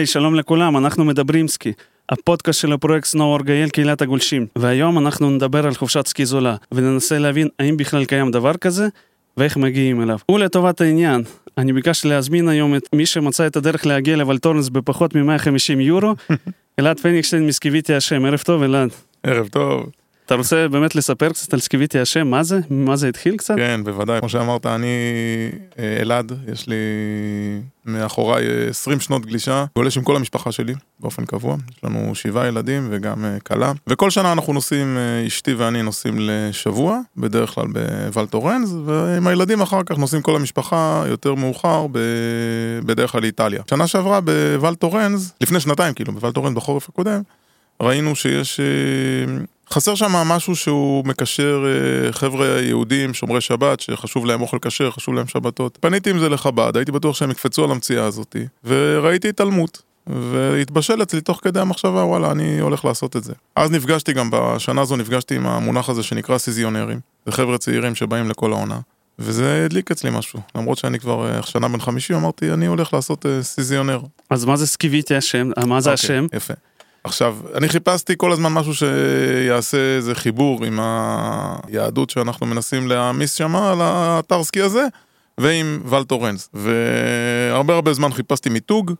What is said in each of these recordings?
היי, שלום לכולם, אנחנו מדברים סקי. הפודקאסט של הפרויקט סנואו ארגייל קהילת הגולשים. והיום אנחנו נדבר על חופשת סקי זולה, וננסה להבין האם בכלל קיים דבר כזה, ואיך מגיעים אליו. ולטובת העניין, אני ביקשתי להזמין היום את מי שמצא את הדרך להגיע לוולטורנס בפחות מ-150 יורו, אלעד פניגשטיין מסקיביטי השם, ערב טוב אלעד. ערב טוב. אתה רוצה באמת לספר קצת על סקיביטי השם, מה זה? ממה זה התחיל קצת? כן, בוודאי. כמו שאמרת, אני אה, אלעד, יש לי מאחוריי 20 שנות גלישה, גולש עם כל המשפחה שלי באופן קבוע. יש לנו שבעה ילדים וגם אה, כלה. וכל שנה אנחנו נוסעים, אה, אשתי ואני נוסעים לשבוע, בדרך כלל בוולטורנז, ועם הילדים אחר כך נוסעים כל המשפחה יותר מאוחר. בדרך כלל לאיטליה. שנה שעברה בוולטורנז, לפני שנתיים כאילו, בוולטורנז בחורף הקודם, ראינו שיש... חסר שם משהו שהוא מקשר אה, חבר'ה יהודים, שומרי שבת, שחשוב להם אוכל כשר, חשוב להם שבתות. פניתי עם זה לחב"ד, הייתי בטוח שהם יקפצו על המציאה הזאת, וראיתי התעלמות. והתבשל אצלי תוך כדי המחשבה, וואלה, אני הולך לעשות את זה. אז נפגשתי גם, בשנה הזו נפגשתי עם המונח הזה שנקרא סיזיונרים. זה חבר'ה צעירים שבאים לכל העונה. וזה הדליק אצלי משהו, למרות שאני כבר אה, שנה בן 50, אמרתי, אני הולך לעשות uh, סיזיונר. אז מה זה סקיביטי השם? מה זה okay, אוקיי, השם? יפה. עכשיו, אני חיפשתי כל הזמן משהו שיעשה איזה חיבור עם היהדות שאנחנו מנסים להעמיס שם על האתר סקי הזה, ועם ולטורנס. והרבה הרבה זמן חיפשתי מיתוג,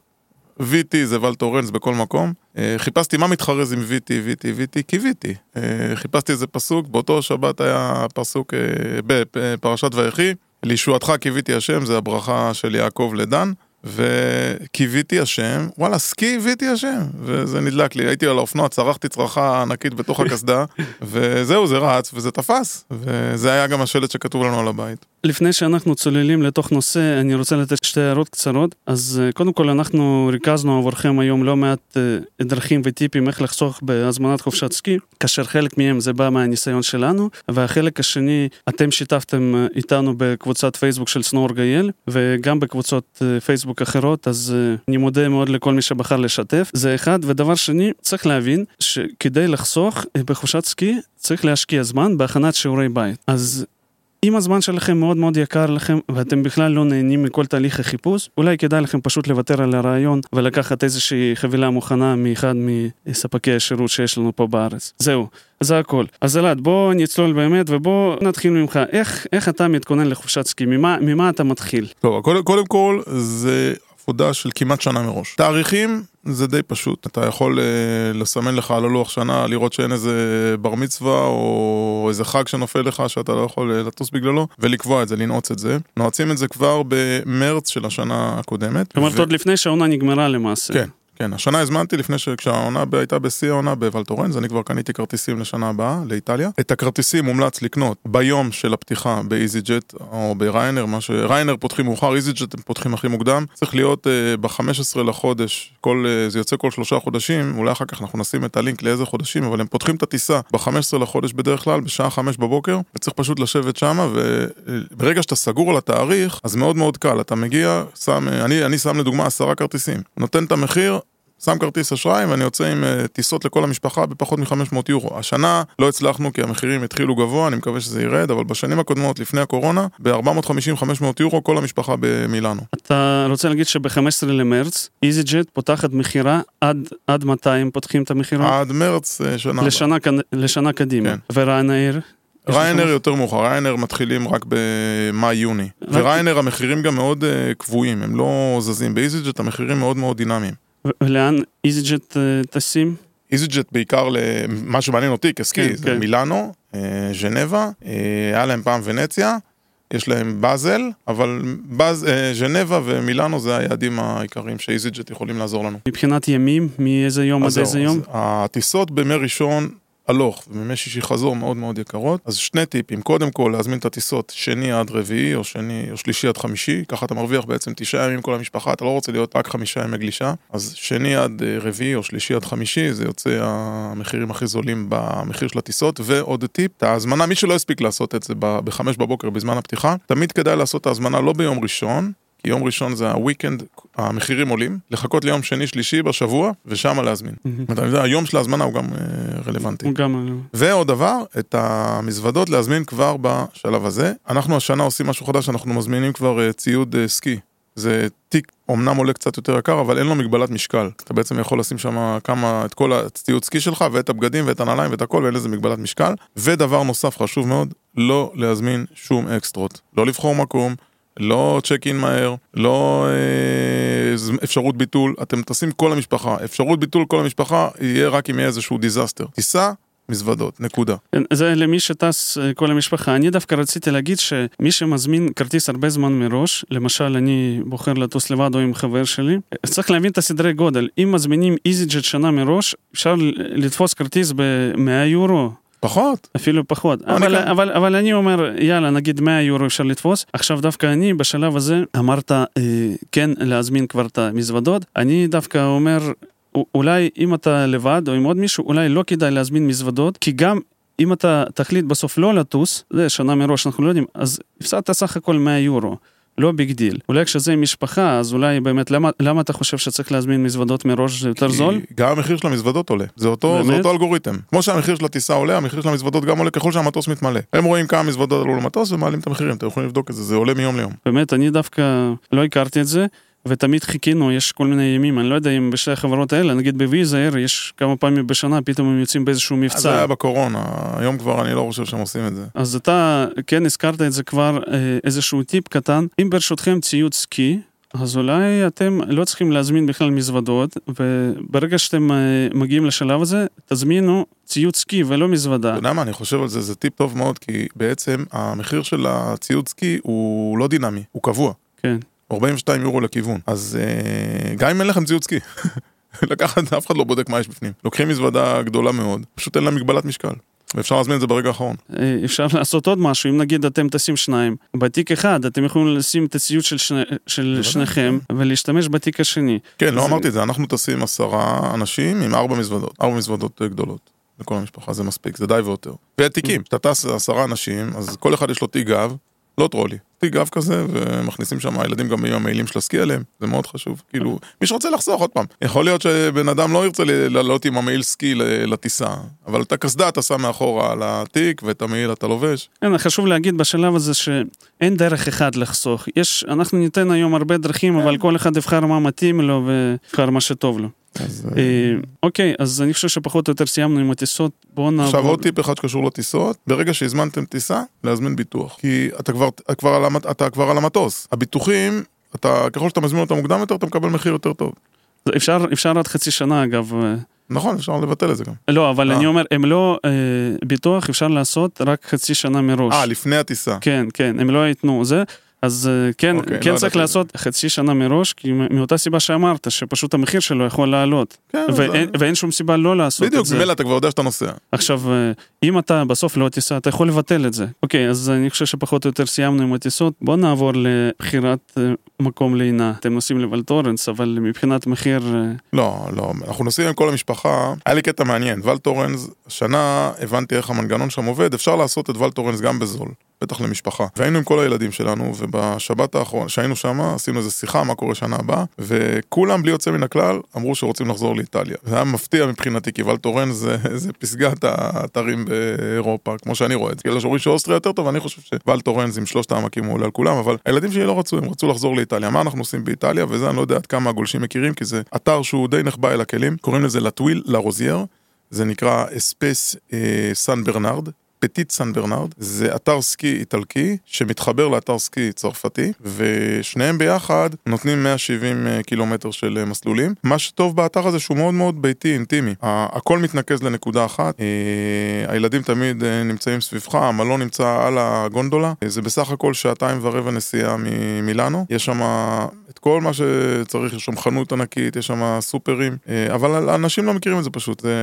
VT זה ולטורנס בכל מקום. אה, חיפשתי מה מתחרז עם VT, VT, VT, כי VT. אה, חיפשתי איזה פסוק, באותו שבת היה פסוק אה, בפרשת ויחי, לישועתך קיוויתי השם, זה הברכה של יעקב לדן. וקיוויתי השם, וואלה, סקיוויתי השם, וזה נדלק לי, הייתי על האופנוע, צרחתי צרחה ענקית בתוך הקסדה, וזהו, זה רץ, וזה תפס, וזה היה גם השלט שכתוב לנו על הבית. לפני שאנחנו צוללים לתוך נושא, אני רוצה לתת שתי הערות קצרות. אז אה, קודם כל, אנחנו ריכזנו עבורכם היום לא מעט אה, דרכים וטיפים איך לחסוך בהזמנת חופשת סקי, כאשר חלק מהם זה בא מהניסיון שלנו, והחלק השני, אתם שיתפתם אה, איתנו בקבוצת פייסבוק של סנור גייל, וגם בקבוצות פייסבוק אחרות, אז אני מודה מאוד לכל מי שבחר לשתף. זה אחד, ודבר שני, צריך להבין שכדי לחסוך בחופשת סקי, צריך להשקיע זמן בהכנת שיעורי בית. אז אם הזמן שלכם מאוד מאוד יקר לכם ואתם בכלל לא נהנים מכל תהליך החיפוש, אולי כדאי לכם פשוט לוותר על הרעיון ולקחת איזושהי חבילה מוכנה מאחד מספקי השירות שיש לנו פה בארץ. זהו, זה הכל. אז אלעד, בוא נצלול באמת ובוא נתחיל ממך. איך, איך אתה מתכונן לחופשת סקי? ממה, ממה אתה מתחיל? טוב, קודם, קודם כל זה עבודה של כמעט שנה מראש. תאריכים זה די פשוט, אתה יכול uh, לסמן לך על הלוח שנה, לראות שאין איזה בר מצווה או איזה חג שנופל לך שאתה לא יכול uh, לטוס בגללו, ולקבוע את זה, לנעוץ את זה. נועצים את זה כבר במרץ של השנה הקודמת. כלומר, ו... עוד לפני שהעונה נגמרה למעשה. כן, כן, השנה הזמנתי לפני שכשהעונה הייתה בשיא העונה בוולטורנז, אני כבר קניתי כרטיסים לשנה הבאה, לאיטליה. את הכרטיסים מומלץ לקנות ביום של הפתיחה באיזי ג'ט או בריינאייר, מה ש... ריינאייר פותחים מאוחר, איזי ג'ט הם פותחים הכי מוקדם. צריך להיות אה, ב-15 לחודש, כל, אה, זה יוצא כל שלושה חודשים, אולי אחר כך אנחנו נשים את הלינק לאיזה חודשים, אבל הם פותחים את הטיסה ב-15 לחודש בדרך כלל, בשעה 5 בבוקר, וצריך פשוט לשבת שמה, וברגע שאתה סגור על התאריך, אז מאוד מאוד קל, אתה מגיע, שם, אני, אני שם לדוגמה עשרה כרטיסים, נותן את המחיר, שם כרטיס אשראי ואני יוצא עם uh, טיסות לכל המשפחה בפחות מ-500 יורו. השנה לא הצלחנו כי המחירים התחילו גבוה, אני מקווה שזה ירד, אבל בשנים הקודמות, לפני הקורונה, ב-450-500 יורו כל המשפחה במילאנו. אתה רוצה להגיד שב-15 למרץ, איזי ג'ט פותחת מכירה עד, עד מתי הם פותחים את המכירה? עד מרץ uh, שנה לשנה, לשנה קדימה. כן. וריינאיר? ריינר יותר מאוחר, ריינר מתחילים רק במאי-יוני. וריינר המחירים גם מאוד uh, קבועים, הם לא זזים. באיזיג'ט המחירים מאוד מאוד דינמיים. ולאן איזיג'ט אה, טסים? איזיג'ט בעיקר למה שמעניין אותי כסקי, כן, זה כן. מילאנו, אה, ז'נבה, אה, היה להם פעם ונציה, יש להם באזל, אבל באז, ז'נבה ומילאנו זה היעדים העיקריים שאיזיג'ט יכולים לעזור לנו. מבחינת ימים, מאיזה יום עד איזה יום? הטיסות בימי ראשון הלוך ובימי שישי חזור מאוד מאוד יקרות. אז שני טיפים, קודם כל להזמין את הטיסות שני עד רביעי או שני או שלישי עד חמישי, ככה אתה מרוויח בעצם תשעה ימים כל המשפחה, אתה לא רוצה להיות רק חמישה ימי גלישה. אז שני עד אה, רביעי או שלישי עד חמישי זה יוצא המחירים הכי זולים במחיר של הטיסות. ועוד טיפ, את ההזמנה, מי שלא הספיק לעשות את זה בחמש בבוקר בזמן הפתיחה, תמיד כדאי לעשות את ההזמנה לא ביום ראשון, יום ראשון זה הוויקנד, המחירים עולים, לחכות ליום שני שלישי בשבוע, ושם להזמין. זאת אומרת, היום של ההזמנה הוא גם אה, רלוונטי. הוא גם... אה, ועוד דבר, את המזוודות להזמין כבר בשלב הזה. אנחנו השנה עושים משהו חדש, אנחנו מזמינים כבר אה, ציוד סקי. זה תיק אמנם עולה קצת יותר יקר, אבל אין לו מגבלת משקל. אתה בעצם יכול לשים שם כמה, את כל הציוד סקי שלך, ואת הבגדים, ואת הנעליים, ואת הכל, ואין לזה מגבלת משקל. ודבר נוסף חשוב מאוד, לא להזמין שום אקסטרות. לא לבחור מקום, לא צ'ק אין מהר, לא אה, אפשרות ביטול, אתם טסים כל המשפחה. אפשרות ביטול כל המשפחה יהיה רק אם יהיה איזשהו disaster. טיסה, מזוודות, נקודה. כן, זה למי שטס אה, כל המשפחה. אני דווקא רציתי להגיד שמי שמזמין כרטיס הרבה זמן מראש, למשל אני בוחר לטוס לבד או עם חבר שלי, צריך להבין את הסדרי גודל. אם מזמינים איזי ג'ט שנה מראש, אפשר לתפוס כרטיס ב-100 יורו. פחות. אפילו פחות. אבל, אבל, אבל אני אומר, יאללה, נגיד 100 יורו אפשר לתפוס. עכשיו דווקא אני, בשלב הזה, אמרת אה, כן להזמין כבר את המזוודות. אני דווקא אומר, אולי אם אתה לבד או עם עוד מישהו, אולי לא כדאי להזמין מזוודות, כי גם אם אתה תחליט בסוף לא לטוס, זה שנה מראש אנחנו לא יודעים, אז הפסדת סך הכל 100 יורו. לא big deal. אולי כשזה עם משפחה, אז אולי באמת, למה, למה אתה חושב שצריך להזמין מזוודות מראש, זה יותר זול? גם המחיר של המזוודות עולה, זה אותו, זה אותו אלגוריתם. כמו שהמחיר של הטיסה עולה, המחיר של המזוודות גם עולה ככל שהמטוס מתמלא. הם רואים כמה מזוודות עלו למטוס ומעלים את המחירים, אתם יכולים לבדוק את זה, זה עולה מיום ליום. באמת, אני דווקא לא הכרתי את זה. ותמיד חיכינו, יש כל מיני ימים, אני לא יודע אם בשתי החברות האלה, נגיד בוויזר, יש כמה פעמים בשנה, פתאום הם יוצאים באיזשהו מבצע. זה היה בקורונה, היום כבר אני לא חושב שהם עושים את זה. אז אתה כן הזכרת את זה כבר, אה, איזשהו טיפ קטן, אם ברשותכם ציוד סקי, אז אולי אתם לא צריכים להזמין בכלל מזוודות, וברגע שאתם אה, מגיעים לשלב הזה, תזמינו ציוד סקי ולא מזוודה. אתה יודע מה, אני חושב על זה, זה טיפ טוב מאוד, כי בעצם המחיר של הציוד סקי הוא לא דינמי, הוא קבוע. כן. 42 יורו לכיוון. אז אה, גם אם אין לכם ציוד סקי, לקחת, אף אחד לא בודק מה יש בפנים. לוקחים מזוודה גדולה מאוד, פשוט אין לה מגבלת משקל. ואפשר להזמין את זה ברגע האחרון. אה, אפשר לעשות עוד משהו, אם נגיד אתם טסים שניים, בתיק אחד אתם יכולים לשים את הציוד של, שני, של שניכם ולהשתמש בתיק השני. כן, לא אמרתי את זה, אנחנו טסים עשרה אנשים עם ארבע מזוודות, ארבע מזוודות גדולות. לכל המשפחה זה מספיק, זה די ויותר. ותיקים, כשאתה טס עשרה אנשים, אז כל אחד יש לו תיק גב, לא טרולי, תיק גב כזה, ומכניסים שם הילדים גם עם המעילים של הסקי עליהם, זה מאוד חשוב. כאילו, מי שרוצה לחסוך, עוד פעם, יכול להיות שבן אדם לא ירצה לעלות עם המעיל סקי לטיסה, אבל את הקסדה אתה שם מאחורה על התיק, ואת המעיל אתה לובש. כן, חשוב להגיד בשלב הזה שאין דרך אחד לחסוך. יש, אנחנו ניתן היום הרבה דרכים, אבל כל אחד יבחר מה מתאים לו ויבחר מה שטוב לו. אז... אה, אוקיי, אז אני חושב שפחות או יותר סיימנו עם הטיסות, בואו נעבור... עכשיו עוד טיפ אחד שקשור לטיסות, ברגע שהזמנתם טיסה, להזמין ביטוח. כי אתה כבר, כבר על, המת... אתה כבר על המטוס. הביטוחים, אתה, ככל שאתה מזמין אותם מוקדם יותר, אתה מקבל מחיר יותר טוב. אפשר, אפשר עד חצי שנה אגב. אה, נכון, אפשר לבטל את זה גם. לא, אבל אני אומר, הם לא, אה, ביטוח אפשר לעשות רק חצי שנה מראש. אה, לפני הטיסה. כן, כן, הם לא ייתנו זה. אז אה, כן, okay, אוקיי, כן לא צריך לעשות חצי שנה מראש, כי מאותה סיבה שאמרת, שפשוט המחיר שלו יכול לעלות. כן, ואין, זה... ואין שום סיבה לא לעשות בדיוק, את זה. בדיוק, ממילא אתה כבר יודע שאתה נוסע. עכשיו, אה, אם אתה בסוף לא תיסע, אתה יכול לבטל את זה. אוקיי, אז אני חושב שפחות או יותר סיימנו עם הטיסות. בוא נעבור לבחירת אה, מקום לינה. אתם נוסעים לוולטורנס, אבל מבחינת מחיר... לא, לא, אנחנו נוסעים עם כל המשפחה. היה לי קטע מעניין, ולטורנס, השנה הבנתי איך המנגנון שם עובד, אפשר לעשות את ולטורנס גם בזול. בטח למשפחה. והיינו עם כל הילדים שלנו, ובשבת האחרונה, שהיינו שם, עשינו איזה שיחה, מה קורה שנה הבאה, וכולם, בלי יוצא מן הכלל, אמרו שרוצים לחזור לאיטליה. זה היה מפתיע מבחינתי, כי ולטורן זה, זה פסגת האתרים באירופה, כמו שאני רואה את זה. כאילו שאומרים שאוסטריה יותר טוב, אני חושב שוולטורן עם שלושת העמקים הוא עולה על כולם, אבל הילדים שלי לא רצו, הם רצו לחזור לאיטליה. מה אנחנו עושים באיטליה, וזה אני לא יודע עד כמה הגולשים מכירים, כי זה אתר שהוא די נחבא אל הכלים, קוראים לזה לה טוויל, לה רוזייר. זה נקרא אספס אה, סן ברנרד, פטיט סן ברנרד, זה אתר סקי איטלקי שמתחבר לאתר סקי צרפתי, ושניהם ביחד נותנים 170 אה, קילומטר של אה, מסלולים. מה שטוב באתר הזה שהוא מאוד מאוד ביתי, אינטימי. הכל מתנקז לנקודה אחת, אה, הילדים תמיד נמצאים סביבך, המלון נמצא על הגונדולה, זה בסך הכל שעתיים ורבע נסיעה ממילאנו, יש שם את כל מה שצריך, יש שם חנות ענקית, יש שם סופרים, אבל אנשים לא מכירים את זה פשוט, זה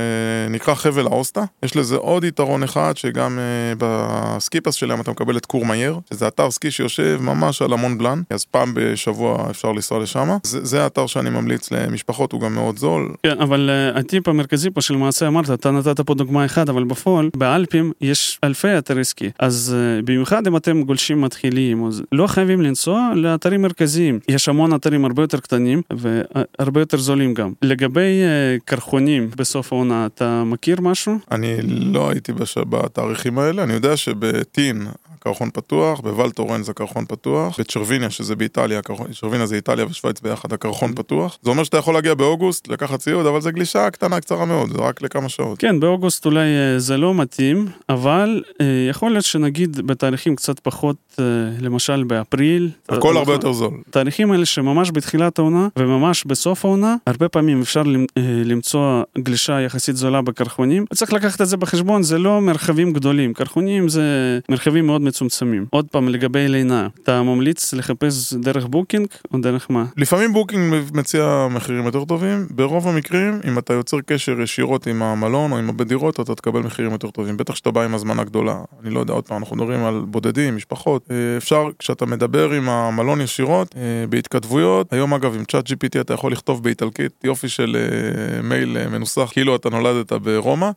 נקרא חבל האוסטה, יש לזה עוד יתרון אחד שגם גם uh, בסקיפס שלהם אתה מקבל את קור מאייר, שזה אתר סקי שיושב ממש על המון בלן, אז פעם בשבוע אפשר לנסוע לשם. זה, זה האתר שאני ממליץ למשפחות, הוא גם מאוד זול. כן, אבל uh, הטיפ המרכזי פה שלמעשה אמרת, אתה נתת פה דוגמה אחת, אבל בפועל, באלפים יש אלפי אתרי סקי. אז במיוחד אם אתם גולשים מתחילים, אז לא חייבים לנסוע לאתרים מרכזיים. יש המון אתרים הרבה יותר קטנים והרבה יותר זולים גם. לגבי uh, קרחונים בסוף העונה, אתה מכיר משהו? אני לא הייתי בתאריך התאריכים האלה, אני יודע שבטין הקרחון פתוח, בוולטורן זה הקרחון פתוח, בצ'רוויניה שזה באיטליה, צ'רוויניה זה איטליה ושוויץ ביחד, הקרחון פתוח. זה אומר שאתה יכול להגיע באוגוסט, לקחת ציוד, אבל זה גלישה קטנה, קצרה מאוד, זה רק לכמה שעות. כן, באוגוסט אולי אה, זה לא מתאים, אבל אה, יכול להיות שנגיד בתאריכים קצת פחות, אה, למשל באפריל. הכל הרבה יותר זול. תאריכים האלה שממש בתחילת העונה וממש בסוף העונה, הרבה פעמים אפשר למ- למצוא גלישה יחסית זולה בקרחונים. צריך לקחת את זה בחשבון, זה לא מרחבים גדולים, קרחונים זה מרחבים מאוד מצומצמים. עוד פעם, לגבי לינה, אתה ממליץ לחפש דרך בוקינג או דרך מה? לפעמים בוקינג מציע מחירים יותר טובים, ברוב המקרים, אם אתה יוצר קשר ישירות עם המלון או עם הבית דירות, אתה תקבל מחירים יותר טובים. בטח שאתה בא עם הזמנה גדולה. אני לא יודע, עוד פעם, אנחנו מדברים על בודדים, משפחות. אה, אפשר, כשאתה מדבר עם המלון ישירות, אה, בהתכתבויות, היום אגב, עם צ'אט GPT אתה יכול לכתוב באיטלקית, יופי של אה, מייל מנוסח, כאילו אתה נולדת ברומא,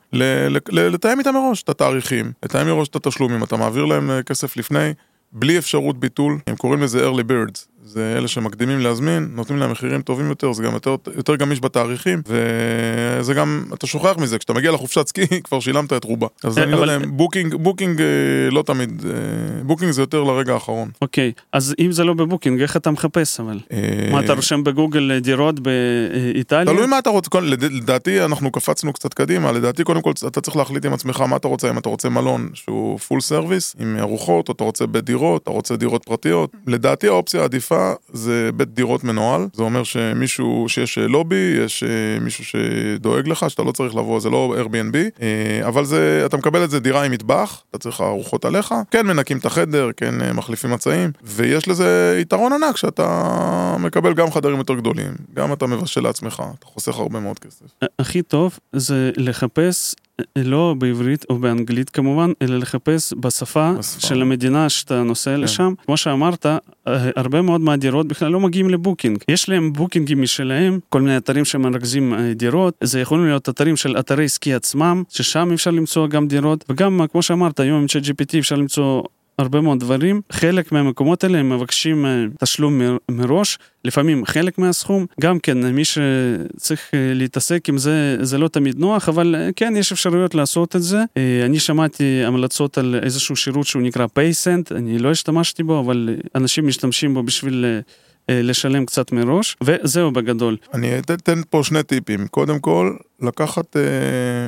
לתאם איתם מראש את התאריכים, לתאם מראש את התשלומים, אתה מעביר להם כסף לפני. בלי אפשרות ביטול, הם קוראים לזה early birds, זה אלה שמקדימים להזמין, נותנים להם מחירים טובים יותר, זה גם יותר, יותר גמיש בתאריכים, וזה גם, אתה שוכח מזה, כשאתה מגיע לחופשת סקי כבר שילמת את רובה. אז אני לא יודע, בוקינג, בוקינג אה, לא תמיד, אה, בוקינג זה יותר לרגע האחרון. אוקיי, אז אם זה לא בבוקינג, איך אתה מחפש אבל? אה, מה, אתה רושם בגוגל דירות באיטליה? תלוי מה אתה רוצה, לדעתי אנחנו קפצנו קצת קדימה, לדעתי קודם כל אתה צריך להחליט עם עצמך מה אתה רוצה, אם אתה רוצה מלון שהוא full service, עם ארוחות, או אתה רוצה בית דירות, אתה רוצה דירות פרטיות. לדעתי האופציה העדיפה זה בית דירות מנוהל, זה אומר שמישהו, שיש אה, לובי, יש אה, מישהו שדואג לך, שאתה לא צריך לבוא, זה לא Airbnb, אה, אבל זה, אתה מקבל את זה דירה עם מטבח, אתה צריך ארוחות עליך, כן מנקים את החדר, כן מחליפים מצעים, ויש לזה יתרון ענק שאתה מקבל גם חדרים יותר גדולים, גם אתה מבשל לעצמך, אתה חוסך הרבה מאוד כסף. הכי טוב זה לחפש לא בעברית או באנגלית כמובן, אלא לחפש בשפה בשפה. של המדינה שאתה נוסע כן. לשם. כמו שאמרת, אה, הרבה מאוד מהדירות בכלל לא מגיעים לבוקינג. יש להם בוקינגים משלהם, כל מיני אתרים שמרכזים אה, דירות. זה יכולים להיות אתרים של אתרי סקי עצמם, ששם אפשר למצוא גם דירות. וגם, אה, כמו שאמרת, היום עם ChatGPT אפשר למצוא... הרבה מאוד דברים, חלק מהמקומות האלה הם מבקשים אה, תשלום מראש, לפעמים חלק מהסכום, גם כן מי שצריך אה, להתעסק עם זה, זה לא תמיד נוח, אבל אה, כן, יש אפשרויות לעשות את זה. אני שמעתי המלצות על איזשהו שירות שהוא נקרא פייסנט, אני לא השתמשתי בו, אבל אנשים משתמשים בו בשביל לשלם קצת מראש, וזהו בגדול. אני אתן פה שני טיפים. קודם כל, לקחת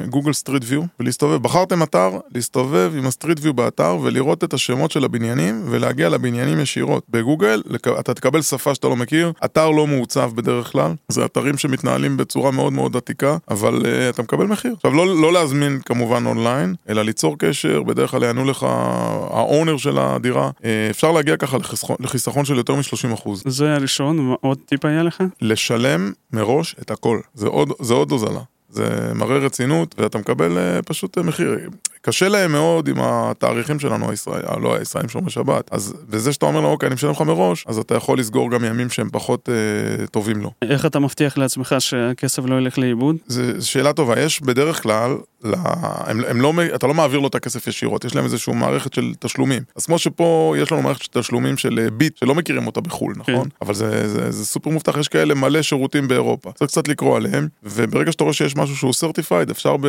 גוגל Street View ולהסתובב. בחרתם אתר, להסתובב עם ה Street View באתר ולראות את השמות של הבניינים ולהגיע לבניינים ישירות. בגוגל לק- אתה תקבל שפה שאתה לא מכיר, אתר לא מעוצב בדרך כלל, זה אתרים שמתנהלים בצורה מאוד מאוד עתיקה, אבל אה, אתה מקבל מחיר. עכשיו, לא, לא להזמין כמובן אונליין, אלא ליצור קשר, בדרך כלל יענו לך ה owner של הדירה. אה, אפשר להגיע ככה לחיסכון, לחיסכון של יותר מ-30%. זה הראשון, עוד טיפ היה לך? לשלם מראש את הכל. זה עוד, זה עוד הוזלה. זה מראה רצינות, ואתה מקבל אה, פשוט אה, מחיר. קשה להם מאוד עם התאריכים שלנו, הישראל, אה, לא הישראלים שומרי שבת. אז בזה שאתה אומר לו, אוקיי, אני משלם לך מראש, אז אתה יכול לסגור גם ימים שהם פחות אה, טובים לו. איך אתה מבטיח לעצמך שהכסף לא ילך לאיבוד? זו שאלה טובה, יש בדרך כלל, לה, הם, הם לא, אתה לא מעביר לו את הכסף ישירות, יש להם איזושהי מערכת של תשלומים. אז כמו שפה יש לנו מערכת של תשלומים של אה, ביט, שלא מכירים אותה בחו"ל, נכון? כן. אבל זה, זה, זה סופר מובטח, יש כאלה מלא שירותים באירופה. צריך קצת לקרוא עליהם, וברגע שאתה רואה שיש משהו שהוא סרטיפייד, אפשר ב,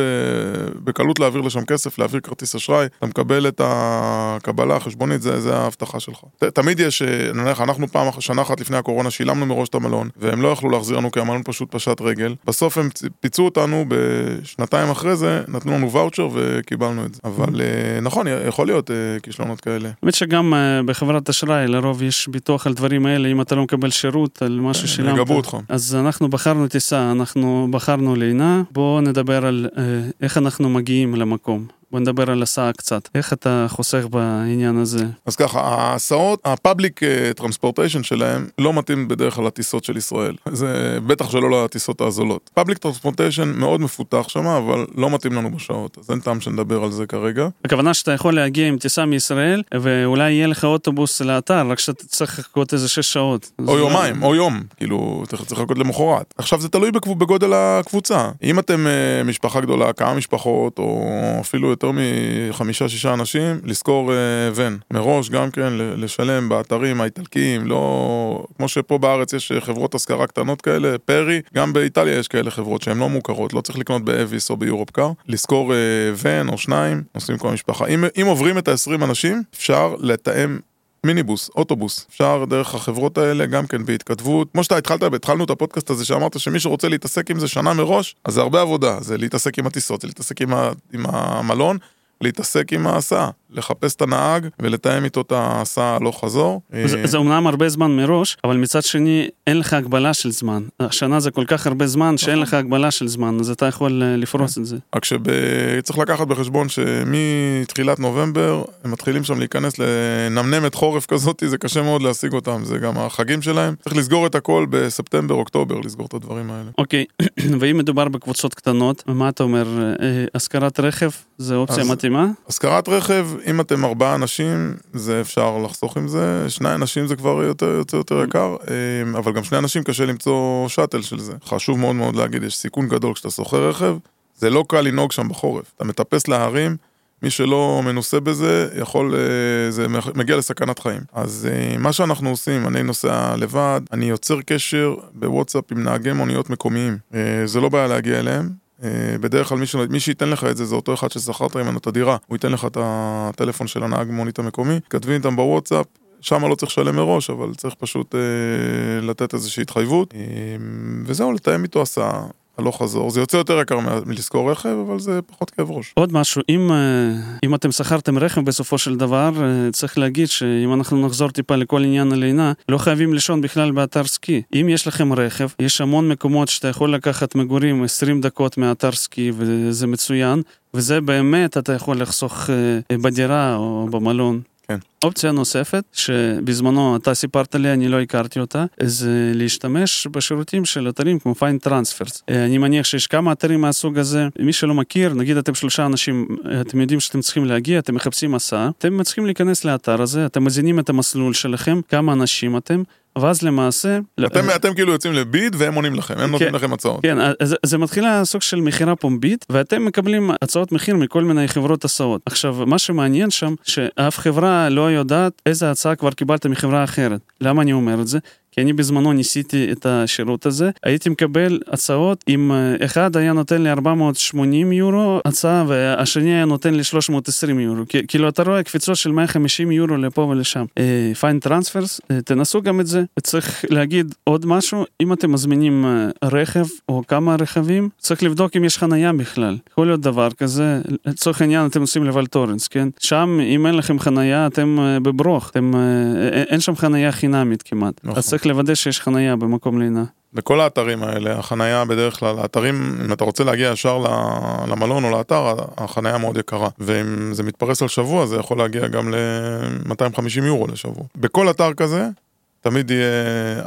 בקלות להעביר לשם כסף, להעביר כרטיס אשראי, אתה מקבל את הקבלה החשבונית, זה, זה ההבטחה שלך. ת, תמיד יש, אה, נניח, אנחנו פעם, שנה אחת לפני הקורונה שילמנו מראש את המלון, והם לא יכלו להחזיר לנו כי המלון פשוט פשט רגל. בסוף הם פיצו אותנו בשנתיים אחרי זה, נתנו לנו ואוצ'ר וקיבלנו את זה. אבל אה, נכון, יכול להיות אה, כישלונות כאלה. האמת שגם אה, בחברת אשראי לרוב יש ביטוח על דברים האלה, אם אתה לא מקבל שירות על מה ששילמת. יגבו אותך. אז אנחנו בחרנו טיסה, אנחנו בחרנו לינה, בואו נדבר על אה, איך אנחנו מגיעים למקום. בוא נדבר על הסעה קצת. איך אתה חוסך בעניין הזה? אז ככה, ההסעות, ה public transportation שלהם לא מתאים בדרך כלל לטיסות של ישראל. זה בטח שלא לטיסות הזולות. public transportation מאוד מפותח שם, אבל לא מתאים לנו בשעות. אז אין טעם שנדבר על זה כרגע. הכוונה שאתה יכול להגיע עם טיסה מישראל, ואולי יהיה לך אוטובוס לאתר, רק שאתה צריך לחכות איזה שש שעות. או זה לא- יומיים, או יום, כאילו, אתה צריך לחכות למחרת. עכשיו זה תלוי בגודל הקבוצה. אם אתם אה, משפחה גדולה, כמה משפחות, או אפילו יותר יותר מחמישה-שישה אנשים, לשכור אה, ון. מראש גם כן, לשלם באתרים האיטלקיים, לא... כמו שפה בארץ יש אה, חברות השכרה קטנות כאלה, פרי, גם באיטליה יש כאלה חברות שהן לא מוכרות, לא צריך לקנות באביס או ביורופ קאר. לשכור אה, ון או שניים, נוסעים כל המשפחה. אם, אם עוברים את ה-20 אנשים, אפשר לתאם מיניבוס, אוטובוס, אפשר דרך החברות האלה גם כן בהתכתבות. כמו שאתה התחלת, התחלנו את הפודקאסט הזה שאמרת שמי שרוצה להתעסק עם זה שנה מראש, אז זה הרבה עבודה, זה להתעסק עם הטיסות, זה להתעסק עם, ה, עם המלון, להתעסק עם ההסעה, לחפש את הנהג ולתאם איתו את ההסעה הלוך חזור. זה, אה, זה אומנם הרבה זמן מראש, אבל מצד שני, אין לך הגבלה של זמן. השנה זה כל כך הרבה זמן שאין לך הגבלה של זמן, אז אתה יכול אה, לפרוס את זה. רק שצריך לקחת בחשבון שמתחילת נובמבר הם מתחילים שם להיכנס לנמנמת חורף כזאת, זה קשה מאוד להשיג אותם, זה גם החגים שלהם. צריך לסגור את הכל בספטמבר, אוקטובר, לסגור את הדברים האלה. אוקיי, ואם מדובר בקבוצות קטנות, מה אתה אומר, אה, השכרת רכב זה אופציה מתאימה? השכרת רכב, אם אתם ארבעה אנשים, זה אפשר לחסוך עם זה, שני אנשים זה כבר יותר יותר יותר יקר, אה, אבל גם שני אנשים קשה למצוא שאטל של זה. חשוב מאוד מאוד להגיד, יש סיכון גדול כשאתה שוכר רכב, זה לא קל לנהוג שם בחורף. אתה מטפס להרים, מי שלא מנוסה בזה, יכול, אה, זה מגיע לסכנת חיים. אז אה, מה שאנחנו עושים, אני נוסע לבד, אני יוצר קשר בוואטסאפ עם נהגי מוניות מקומיים. אה, זה לא בעיה להגיע אליהם. אה, בדרך כלל מי, ש... מי שייתן לך את זה זה אותו אחד ששכרת ממנו את הדירה, הוא ייתן לך את הטלפון של הנהג מונית המקומי, כתבי איתם בוואטסאפ, שם לא צריך לשלם מראש, אבל צריך פשוט אה, לתת איזושהי התחייבות, אה, וזהו, לתאם איתו הסעה. הלוך חזור, זה יוצא יותר יקר מלשכור רכב, אבל זה פחות כאב ראש. עוד משהו, אם, אה, אם אתם שכרתם רכב בסופו של דבר, אה, צריך להגיד שאם אנחנו נחזור טיפה לכל עניין הלינה, לא חייבים לישון בכלל באתר סקי. אם יש לכם רכב, יש המון מקומות שאתה יכול לקחת מגורים 20 דקות מאתר סקי, וזה מצוין, וזה באמת אתה יכול לחסוך אה, בדירה או במלון. כן. אופציה נוספת, שבזמנו אתה סיפרת לי, אני לא הכרתי אותה, זה להשתמש בשירותים של אתרים כמו פיין טרנספרס. אני מניח שיש כמה אתרים מהסוג הזה. מי שלא מכיר, נגיד אתם שלושה אנשים, אתם יודעים שאתם צריכים להגיע, אתם מחפשים הסעה, אתם צריכים להיכנס לאתר הזה, אתם מזינים את המסלול שלכם, כמה אנשים אתם, ואז למעשה... אתם, אתם כאילו יוצאים לביד והם עונים לכם, הם נותנים כן. לכם הצעות. כן, אז זה מתחיל סוג של מכירה פומבית, ואתם מקבלים הצעות מחיר מכל מיני חברות הסעות. עכשיו, מה שמעניין שם, שאף חברה לא יודעת איזה הצעה כבר קיבלת מחברה אחרת. למה אני אומר את זה? כי אני בזמנו ניסיתי את השירות הזה, הייתי מקבל הצעות, אם אה, אחד היה נותן לי 480 יורו הצעה, והשני היה נותן לי 320 יורו. כאילו, אתה רואה קפיצות של 150 יורו לפה ולשם. פיין טרנספרס, תנסו גם את זה. צריך להגיד עוד משהו, אם אתם מזמינים אה, רכב או כמה רכבים, צריך לבדוק אם יש חנייה בכלל. יכול להיות דבר כזה, לצורך העניין אתם נוסעים לוולטורנס, כן? שם, אם אין לכם חנייה, אתם אה, בברוך, אתם, אה, אין שם חנייה חינמית כמעט. נכון. אז צריך לוודא שיש חנייה במקום לינה. בכל האתרים האלה, החנייה בדרך כלל, האתרים, אם אתה רוצה להגיע ישר למלון או לאתר, החנייה מאוד יקרה. ואם זה מתפרס על שבוע, זה יכול להגיע גם ל-250 יורו לשבוע. בכל אתר כזה, תמיד יהיה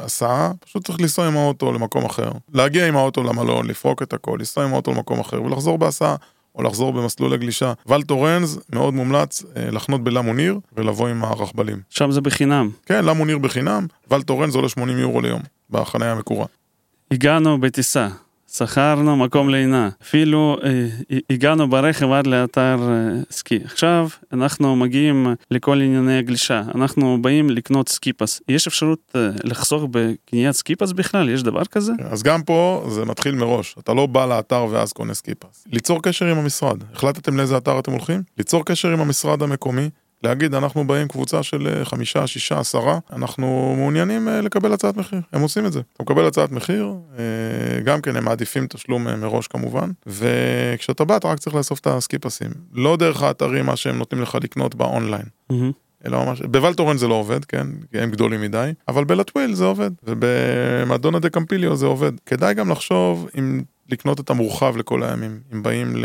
הסעה, פשוט צריך לנסוע עם האוטו למקום אחר. להגיע עם האוטו למלון, לפרוק את הכל, לנסוע עם האוטו למקום אחר ולחזור בהסעה. או לחזור במסלול הגלישה. ולטורנז, מאוד מומלץ אה, לחנות בלמוניר ולבוא עם הרכבלים. שם זה בחינם. כן, למוניר בחינם, ולטורנז עולה 80 יורו ליום, בחניה המקורה. הגענו בטיסה, שכרנו מקום לינה, אפילו אה, הגענו ברכב עד לאתר אה, סקי. עכשיו אנחנו מגיעים לכל ענייני הגלישה, אנחנו באים לקנות סקיפס. יש אפשרות אה, לחסוך בקניית סקיפס בכלל? יש דבר כזה? אז גם פה זה מתחיל מראש, אתה לא בא לאתר ואז קונה סקיפס. ליצור קשר עם המשרד, החלטתם לאיזה אתר אתם הולכים? ליצור קשר עם המשרד המקומי, להגיד אנחנו באים קבוצה של אה, חמישה, שישה, עשרה, אנחנו מעוניינים אה, לקבל הצעת מחיר, הם עושים את זה. אתה מקבל הצעת מחיר, אה, גם כן הם מעדיפים תשלום מראש כמובן, וכשאתה בא אתה רק צריך לאסוף את הסקיפסים. לא דרך האתרים מה שהם נותנים לך לקנות באונליין. מהמם. אלא ממש, בוולטורן זה לא עובד, כן, כי הם גדולים מדי, אבל בלטוויל זה עובד, ובמדונה דה קמפיליו זה עובד. כדאי גם לחשוב אם לקנות את המורחב לכל הימים. אם באים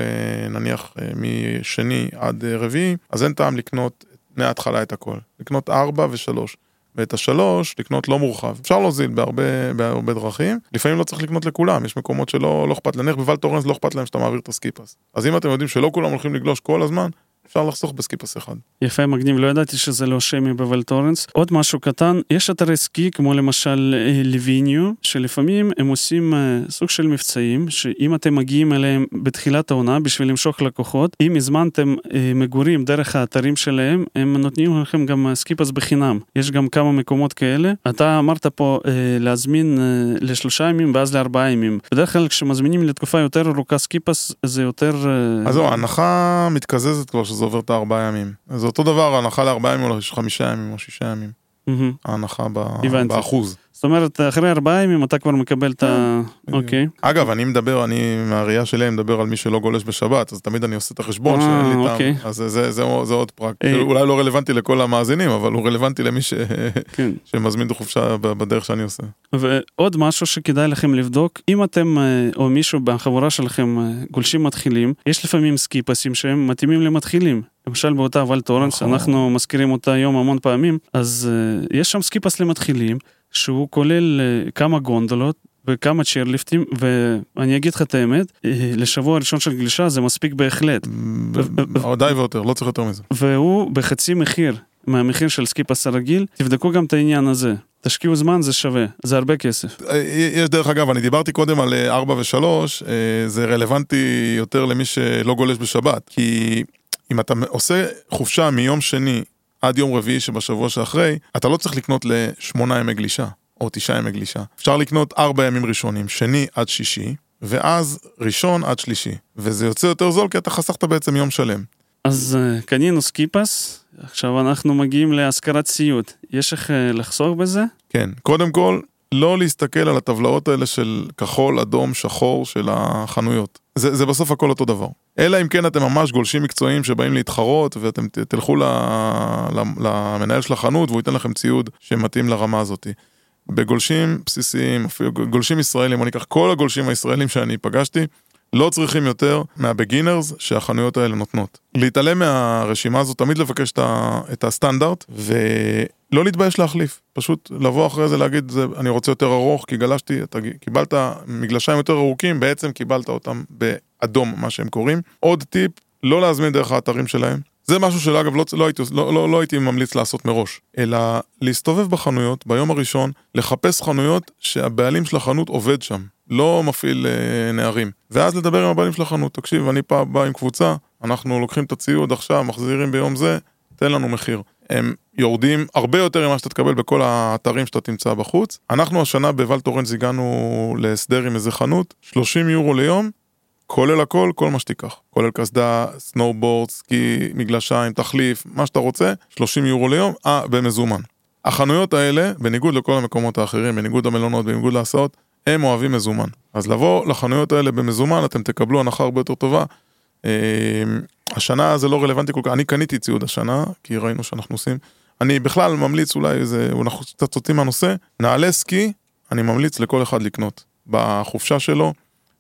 נניח משני עד אה, רביעי, אז אין טעם לקנות מההתחלה את הכל. לקנות ארבע ושלוש. ואת השלוש, לקנות לא מורחב. אפשר להוזיל בהרבה, בהרבה דרכים, לפעמים לא צריך לקנות לכולם, יש מקומות שלא לא אכפת להם, נניח בוולטורנס לא אכפת להם שאתה מעביר את הסקיפס. אז אם אתם יודעים שלא כולם הולכים לגלוש כל הזמן, אפשר לחסוך בסקיפס אחד. יפה, מגניב, לא ידעתי שזה לא שמי בוולטורנס. עוד משהו קטן, יש אתרי סקי כמו למשל אה, ליביניו, שלפעמים הם עושים אה, סוג של מבצעים, שאם אתם מגיעים אליהם בתחילת העונה בשביל למשוך לקוחות, אם הזמנתם אה, מגורים דרך האתרים שלהם, הם נותנים לכם גם סקיפס בחינם. יש גם כמה מקומות כאלה. אתה אמרת פה להזמין לשלושה ימים ואז לארבעה ימים. בדרך כלל כשמזמינים לתקופה יותר ארוכה סקיפס זה יותר... אז זהו, ההנחה מתקזזת כבר שזה עובר את הארבעה ימים. זה אותו דבר, הנחה לארבעה ימים או חמישה ימים או שישה ימים. ההנחה באחוז. זאת אומרת, אחרי ארבעה ימים אתה כבר מקבל את ה... כן, אוקיי. אגב, אני מדבר, אני, מהראייה שלי, אני מדבר על מי שלא גולש בשבת, אז תמיד אני עושה את החשבון שאין לי טעם. אוקיי. אז זה עוד פרק. אה. אולי לא רלוונטי לכל המאזינים, אבל הוא רלוונטי למי כן. שמזמין את החופשה בדרך שאני עושה. ועוד משהו שכדאי לכם לבדוק, אם אתם אה, או מישהו בחבורה שלכם אה, גולשים מתחילים, יש לפעמים סקיפסים שהם מתאימים למתחילים. למשל באותה ואל טורנס, נכון. אנחנו מזכירים אותה היום המון פעמים, אז יש שם ski pass למתחילים. שהוא כולל אה, כמה גונדולות וכמה צ'יירליפטים, ואני אגיד לך את האמת, אה, לשבוע הראשון של גלישה זה מספיק בהחלט. די ויותר, לא צריך יותר מזה. והוא בחצי מחיר מהמחיר של סקיפס הרגיל, תבדקו גם את העניין הזה. תשקיעו זמן, זה שווה, זה הרבה כסף. אה, יש דרך אגב, אני דיברתי קודם על 4 ו-3, זה רלוונטי יותר למי שלא גולש בשבת, כי אם אתה עושה חופשה מיום שני עד יום רביעי שבשבוע שאחרי, אתה לא צריך לקנות לשמונה ימי גלישה, או תשעה ימי גלישה. אפשר לקנות ארבע ימים ראשונים, שני עד שישי, ואז ראשון עד שלישי. וזה יוצא יותר זול כי אתה חסכת בעצם יום שלם. אז uh, קנינו סקיפס, עכשיו אנחנו מגיעים להשכרת ציוד. יש איך uh, לחסוך בזה? כן, קודם כל, לא להסתכל על הטבלאות האלה של כחול, אדום, שחור של החנויות. זה, זה בסוף הכל אותו דבר. אלא אם כן אתם ממש גולשים מקצועיים שבאים להתחרות ואתם תלכו למנהל של החנות והוא ייתן לכם ציוד שמתאים לרמה הזאתי. בגולשים בסיסיים, אפילו גולשים ישראלים, אני אקח כל הגולשים הישראלים שאני פגשתי, לא צריכים יותר מהבגינרס שהחנויות האלה נותנות. להתעלם מהרשימה הזאת, תמיד לבקש את הסטנדרט, ולא להתבייש להחליף. פשוט לבוא אחרי זה להגיד, זה, אני רוצה יותר ארוך, כי גלשתי, אתה קיבלת מגלשיים יותר ארוכים, בעצם קיבלת אותם באדום, מה שהם קוראים. עוד טיפ, לא להזמין דרך האתרים שלהם. זה משהו שלא, אגב, לא, לא, לא, לא, לא הייתי ממליץ לעשות מראש, אלא להסתובב בחנויות ביום הראשון, לחפש חנויות שהבעלים של החנות עובד שם. לא מפעיל אה, נערים. ואז לדבר עם הבעלים של החנות, תקשיב, אני פעם בא עם קבוצה, אנחנו לוקחים את הציוד עכשיו, מחזירים ביום זה, תן לנו מחיר. הם יורדים הרבה יותר ממה שאתה תקבל בכל האתרים שאתה תמצא בחוץ. אנחנו השנה בוואל טורנס הגענו להסדר עם איזה חנות, 30 יורו ליום, כולל הכל, כל מה שתיקח. כולל קסדה, סנובורד, סקי, מגלשיים, תחליף, מה שאתה רוצה, 30 יורו ליום, אה, במזומן. החנויות האלה, בניגוד לכל המקומות האחרים, בניגוד למלונות, בניגוד להסעות, הם אוהבים מזומן. אז לבוא לחנויות האלה במזומן, אתם תקבלו הנחה הרבה יותר טובה. אה, השנה זה לא רלוונטי כל כך, אני קניתי ציוד השנה, כי ראינו שאנחנו עושים. אני בכלל ממליץ אולי איזה, אנחנו קצת סוטים מהנושא, נעלי סקי, אני ממליץ לכל אחד לקנות. בחופשה שלו,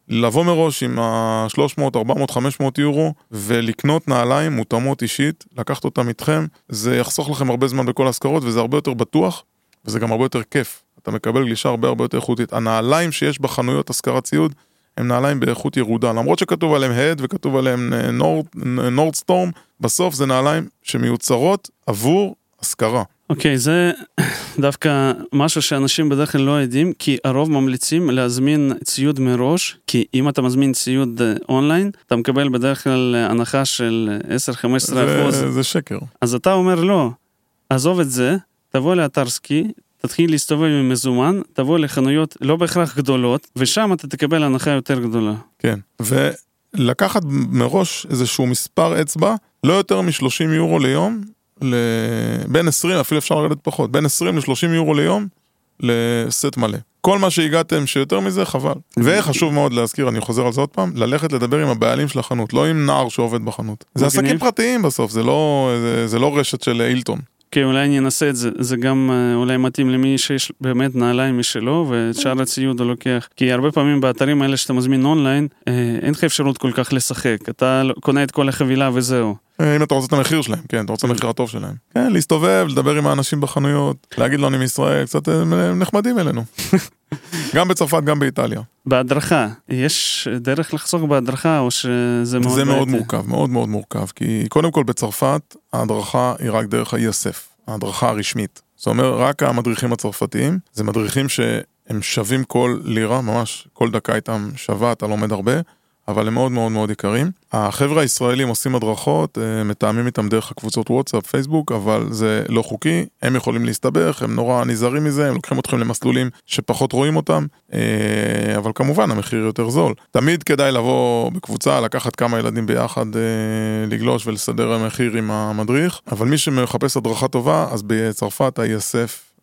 לבוא מראש עם ה-300, 400, 500 יורו ולקנות נעליים מותאמות אישית, לקחת אותם איתכם, זה יחסוך לכם הרבה זמן בכל השכרות וזה הרבה יותר בטוח וזה גם הרבה יותר כיף. אתה מקבל גלישה הרבה הרבה יותר איכותית. הנעליים שיש בחנויות השכרת ציוד הם נעליים באיכות ירודה, למרות שכתוב עליהם הד וכתוב עליהם נורדסטורם, בסוף זה נעליים שמיוצרות עבור השכרה. אוקיי, okay, זה דווקא משהו שאנשים בדרך כלל לא יודעים, כי הרוב ממליצים להזמין ציוד מראש, כי אם אתה מזמין ציוד אה, אונליין, אתה מקבל בדרך כלל הנחה של 10-15 אחוז. זה שקר. אז אתה אומר לא, עזוב את זה, תבוא לאתר סקי, תתחיל להסתובב עם מזומן, תבוא לחנויות לא בהכרח גדולות, ושם אתה תקבל הנחה יותר גדולה. כן, ולקחת מראש איזשהו מספר אצבע, לא יותר מ-30 יורו ליום, בין 20, אפילו אפשר לרדת פחות, בין 20 ל-30 יורו ליום לסט מלא. כל מה שהגעתם שיותר מזה, חבל. וחשוב מאוד להזכיר, אני חוזר על זה עוד פעם, ללכת לדבר עם הבעלים של החנות, לא עם נער שעובד בחנות. זה עסקים פרטיים בסוף, זה לא, זה, זה לא רשת של אילטון. כן, אולי אני אנסה את זה, זה גם אה, אולי מתאים למי שיש באמת נעליים משלו, ואת שאר הציוד הוא לוקח. כי הרבה פעמים באתרים האלה שאתה מזמין אונליין, אה, אין לך אפשרות כל כך לשחק, אתה קונה את כל החבילה וזהו. אה, אם אתה רוצה את המחיר שלהם, כן, אתה רוצה את המחיר הטוב שלהם. כן, להסתובב, לדבר עם האנשים בחנויות, להגיד לו אני מישראל, קצת נחמדים אלינו. גם בצרפת, גם באיטליה. בהדרכה, יש דרך לחסוך בהדרכה או שזה מאוד זה מאוד? מורכב, מאוד מאוד מורכב, כי קודם כל בצרפת ההדרכה היא רק דרך ה-ESF, ההדרכה הרשמית. זאת אומרת, רק המדריכים הצרפתיים, זה מדריכים שהם שווים כל לירה, ממש כל דקה איתם שווה, אתה לומד הרבה, אבל הם מאוד מאוד מאוד יקרים. החבר'ה הישראלים עושים הדרכות, אה, מתאמים איתם דרך הקבוצות וואטסאפ, פייסבוק, אבל זה לא חוקי, הם יכולים להסתבך, הם נורא נזהרים מזה, הם לוקחים אתכם למסלולים שפחות רואים אותם, אה, אבל כמובן המחיר יותר זול. תמיד כדאי לבוא בקבוצה, לקחת כמה ילדים ביחד, אה, לגלוש ולסדר מחיר עם המדריך, אבל מי שמחפש הדרכה טובה, אז בצרפת ה-ESF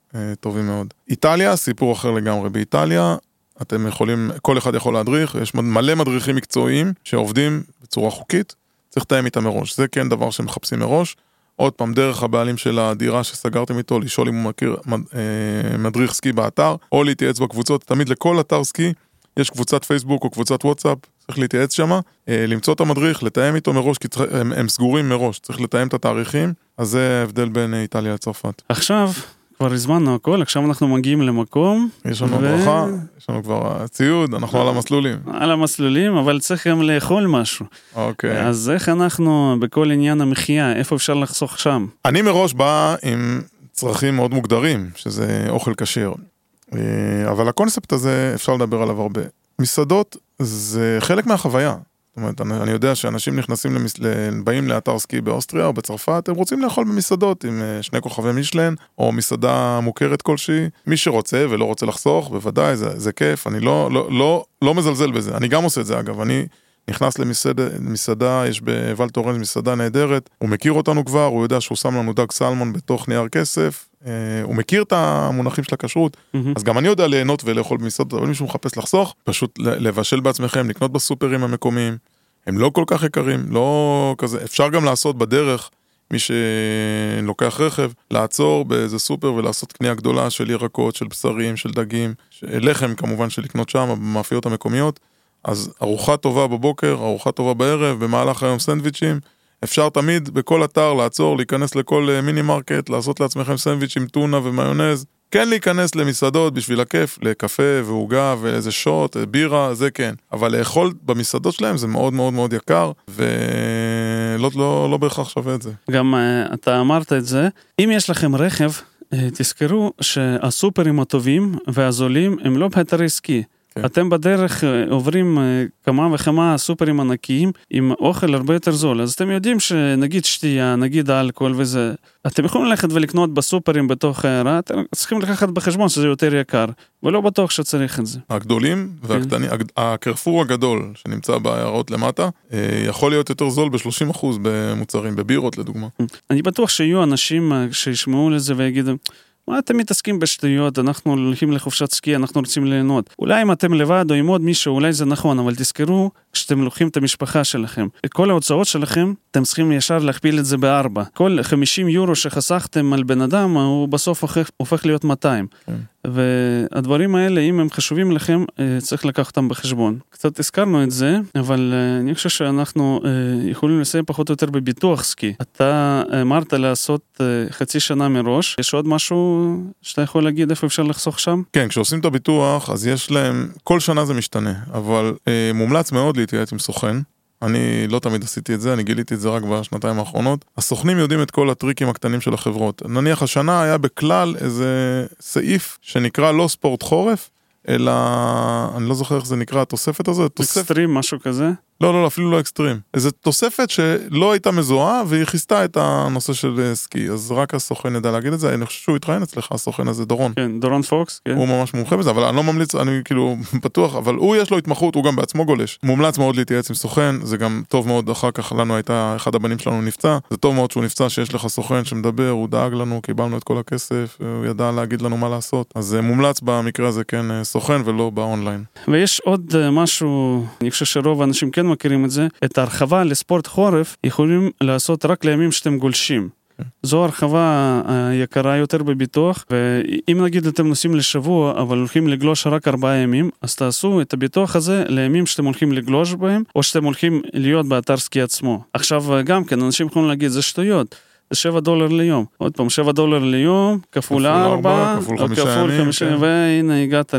טובים מאוד. איטליה, סיפור אחר לגמרי. באיטליה אתם יכולים, כל אחד יכול להדריך, יש מלא מדריכים מקצועיים שעובדים בצורה חוקית, צריך לתאם איתם מראש, זה כן דבר שמחפשים מראש. עוד פעם, דרך הבעלים של הדירה שסגרתם איתו, לשאול אם הוא מכיר מד, אה, מדריך סקי באתר, או להתייעץ בקבוצות, תמיד לכל אתר סקי יש קבוצת פייסבוק או קבוצת וואטסאפ, צריך להתייעץ שמה, אה, למצוא את המדריך, לתאם איתו מראש, כי צריך, הם, הם סגורים מראש, צריך לתאם את התאריכים, אז זה ההבדל בין איטליה לצרפת. עכשיו, כבר הזמנו הכל, עכשיו אנחנו מגיעים למקום. יש לנו ו- הדרכה, יש לנו כבר ציוד, אנחנו על המסלולים. על המסלולים, אבל צריך גם לאכול משהו. אוקיי. אז איך אנחנו בכל עניין המחיה, איפה אפשר לחסוך שם? אני מראש בא עם צרכים מאוד מוגדרים, שזה אוכל כשר. אה, אבל הקונספט הזה, אפשר לדבר עליו הרבה. מסעדות זה חלק מהחוויה. זאת אומרת, אני, אני יודע שאנשים נכנסים, למס... באים לאתר סקי באוסטריה או בצרפת, הם רוצים לאכול במסעדות עם אה, שני כוכבי מישלן, או מסעדה מוכרת כלשהי. מי שרוצה ולא רוצה לחסוך, בוודאי, זה, זה כיף, אני לא, לא, לא, לא מזלזל בזה. אני גם עושה את זה אגב, אני נכנס למסעדה, למסעדה, יש בוואל טורנס מסעדה נהדרת, הוא מכיר אותנו כבר, הוא יודע שהוא שם לנו דג סלמון בתוך נייר כסף, אה, הוא מכיר את המונחים של הכשרות, מהמם. אז גם אני יודע ליהנות ולאכול במסעדות, אבל מישהו מחפש לחסוך, פשוט לבשל בעצמכם, לקנות בסופרים המקומיים, הם לא כל כך יקרים, לא כזה, אפשר גם לעשות בדרך, מי שלוקח רכב, לעצור באיזה סופר ולעשות קנייה גדולה של ירקות, של בשרים, של דגים, ש- לחם כמובן של לקנות שם, במאפיות המקומיות, אז ארוחה טובה בבוקר, ארוחה טובה בערב, במהלך היום סנדוויצ'ים. אפשר תמיד בכל אתר לעצור, להיכנס לכל אה, מיני מרקט, לעשות לעצמכם סנדוויץ' עם טונה ומיונז. כן להיכנס למסעדות בשביל הכיף, לקפה ועוגה ואיזה שוט, אה, בירה, זה כן. אבל לאכול במסעדות שלהם זה מאוד מאוד מאוד יקר, ולא לא, לא בהכרח שווה את זה. גם אה, אתה אמרת את זה, אם יש לכם רכב, אה, תזכרו שהסופרים הטובים והזולים הם לא באתרי סקי. כן. אתם בדרך אה, עוברים אה, כמה וכמה סופרים ענקיים עם אוכל הרבה יותר זול, אז אתם יודעים שנגיד שתייה, נגיד אלכוהול וזה, אתם יכולים ללכת ולקנות בסופרים בתוך העיירה, אתם צריכים לקחת בחשבון שזה יותר יקר, ולא בטוח שצריך את זה. הגדולים והקטנים, הג- הקרפור הגדול שנמצא בעיירות למטה, אה, יכול להיות יותר זול ב-30% במוצרים, בבירות לדוגמה. אני בטוח שיהיו אנשים שישמעו לזה ויגידו, מה אתם מתעסקים בשטויות, אנחנו הולכים לחופשת סקי, אנחנו רוצים ליהנות. אולי אם אתם לבד או עם עוד מישהו, אולי זה נכון, אבל תזכרו שאתם לוקחים את המשפחה שלכם. את כל ההוצאות שלכם, אתם צריכים ישר להכפיל את זה בארבע. כל 50 יורו שחסכתם על בן אדם, הוא בסוף הופך, להיות 200. כן. והדברים האלה, אם הם חשובים לכם, אה, צריך לקחת אותם בחשבון. קצת הזכרנו את זה, אבל אה, אני חושב שאנחנו אה, יכולים לסיים פחות או יותר בביטוח סקי. אתה אמרת לעשות חצי שנה מראש, יש עוד משהו שאתה יכול להגיד איפה אפשר לחסוך שם? כן, כשעושים את הביטוח, אז יש להם, כל שנה זה משתנה, אבל אה, מומלץ מאוד להתייעץ עם סוכן. אני לא תמיד עשיתי את זה, אני גיליתי את זה רק בשנתיים האחרונות. הסוכנים יודעים את כל הטריקים הקטנים של החברות. נניח השנה היה בכלל איזה סעיף שנקרא לא ספורט חורף, אלא, אני לא זוכר איך זה נקרא, התוספת הזאת, אקסטרים, משהו כזה? לא, לא, לא, אפילו לא אקסטרים. איזה תוספת שלא הייתה מזוהה והיא כיסתה את הנושא של אה, סקי, אז רק הסוכן ידע להגיד את זה, אני חושב שהוא התראיין אצלך, הסוכן הזה, דורון. כן, דורון פוקס, כן. הוא ממש מומחה בזה, אבל אני לא ממליץ, אני כאילו בטוח, אבל הוא יש לו התמחות, הוא גם בעצמו גולש. מומלץ מאוד להתייעץ עם סוכן, זה גם טוב מאוד, אחר כך לנו הייתה, אחד הבנים שלנו נפצע, זה טוב מאוד שהוא נפצע, שיש לך סוכן שמדבר, הוא דאג לנו, קיבלנו את כל הכסף, הוא ידע להגיד לנו מה לעשות. אז אה, מומלץ במקרה הזה כן אה, סוכן ולא באונליין. ויש עוד משהו, אני חושב שרוב האנשים כן מכירים את זה, את ההרחבה לספורט חורף יכולים לעשות רק לימים שאתם גולשים. זו הרחבה יקרה יותר בביטוח, ואם נגיד אתם נוסעים לשבוע, אבל הולכים לגלוש רק ארבעה ימים, אז תעשו את הביטוח הזה לימים שאתם הולכים לגלוש בהם, או שאתם הולכים להיות באתר סקי עצמו. עכשיו, גם כן, אנשים יכולים להגיד, זה שטויות. זה 7 דולר ליום. עוד פעם, 7 דולר ליום, כפול כפול 4, ארבע, כפול חמישה ימים, כן. והנה הגעת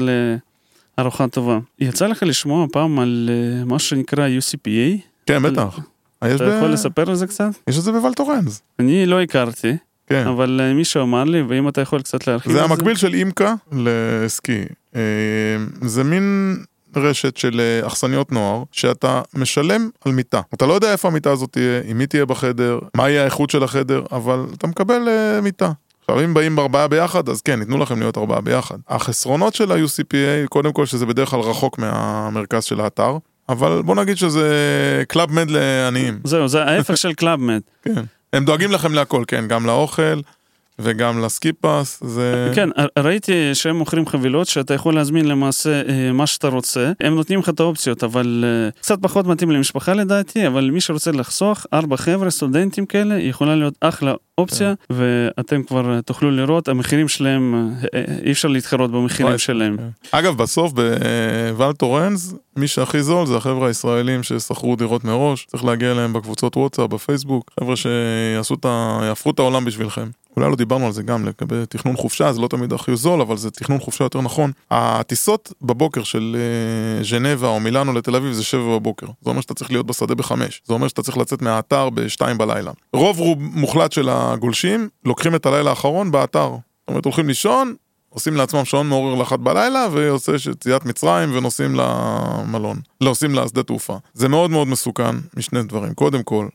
לארוחה טובה. יצא לך לשמוע פעם על אה, משהו שנקרא UCPA? כן, בטח. יש אתה יכול לספר על זה קצת? יש את זה בוולטורנז. אני לא הכרתי, כן. אבל אה, מישהו אמר לי, ואם אתה יכול קצת להרחיב זה המקביל של אימקה לסקי. אה, זה מין רשת של אה, אכסניות נוער, שאתה משלם על מיטה. אתה לא יודע איפה המיטה הזאת תהיה, עם מי תהיה בחדר, מה יהיה האיכות של החדר, אבל אתה מקבל אה, מיטה. עכשיו אם באים ארבעה ביחד, אז כן, ייתנו לכם להיות ארבעה ביחד. החסרונות של ה-UCPA, קודם כל שזה בדרך כלל רחוק מהמרכז של האתר, אבל בוא נגיד שזה קלאב מד לעניים. זהו, זה ההפך של קלאב מד. כן. הם דואגים לכם להכל, כן, גם לאוכל וגם ל ski pass, זה... כן, ראיתי שהם מוכרים חבילות שאתה יכול להזמין למעשה אה, מה שאתה רוצה. הם נותנים לך את האופציות, אבל אה, קצת פחות מתאים למשפחה לדעתי, אבל מי שרוצה לחסוך, ארבע חבר'ה, סטודנטים כאלה, יכולה להיות אחלה אופציה, ואתם כבר אה, תוכלו לראות, המחירים שלהם, אה, אה, אי אפשר להתחרות במחירים שלהם. כן. אגב, בסוף בוולטורנס, מי שהכי זול זה החבר'ה הישראלים ששכרו דירות מראש, צריך להגיע אליהם בקבוצות וואטסאפ, בפייסבוק, חבר'ה שיעשו את ה... יהפכו את העולם בשבילכם. אולי לא דיברנו על זה גם לגבי תכנון חופשה, זה לא תמיד הכי זול, אבל זה תכנון חופשה יותר נכון. הטיסות בבוקר של ז'נבה או מילאנו לתל אביב זה שבע בבוקר. זה אומר שאתה צריך להיות בשדה בחמש. זה אומר שאתה צריך לצאת מהאתר בשתיים בלילה. רוב רוב מוחלט של הגולשים לוקחים את הלילה האחרון באתר. זאת אומרת, הולכים לישון, עושים לעצמם שעון מעורר לאחת בלילה, ויוצא יציאת מצרים ונוסעים למלון. לא, נוסעים לשדה תעופה. זה מאוד מאוד מסוכן משני דברים. קודם כל,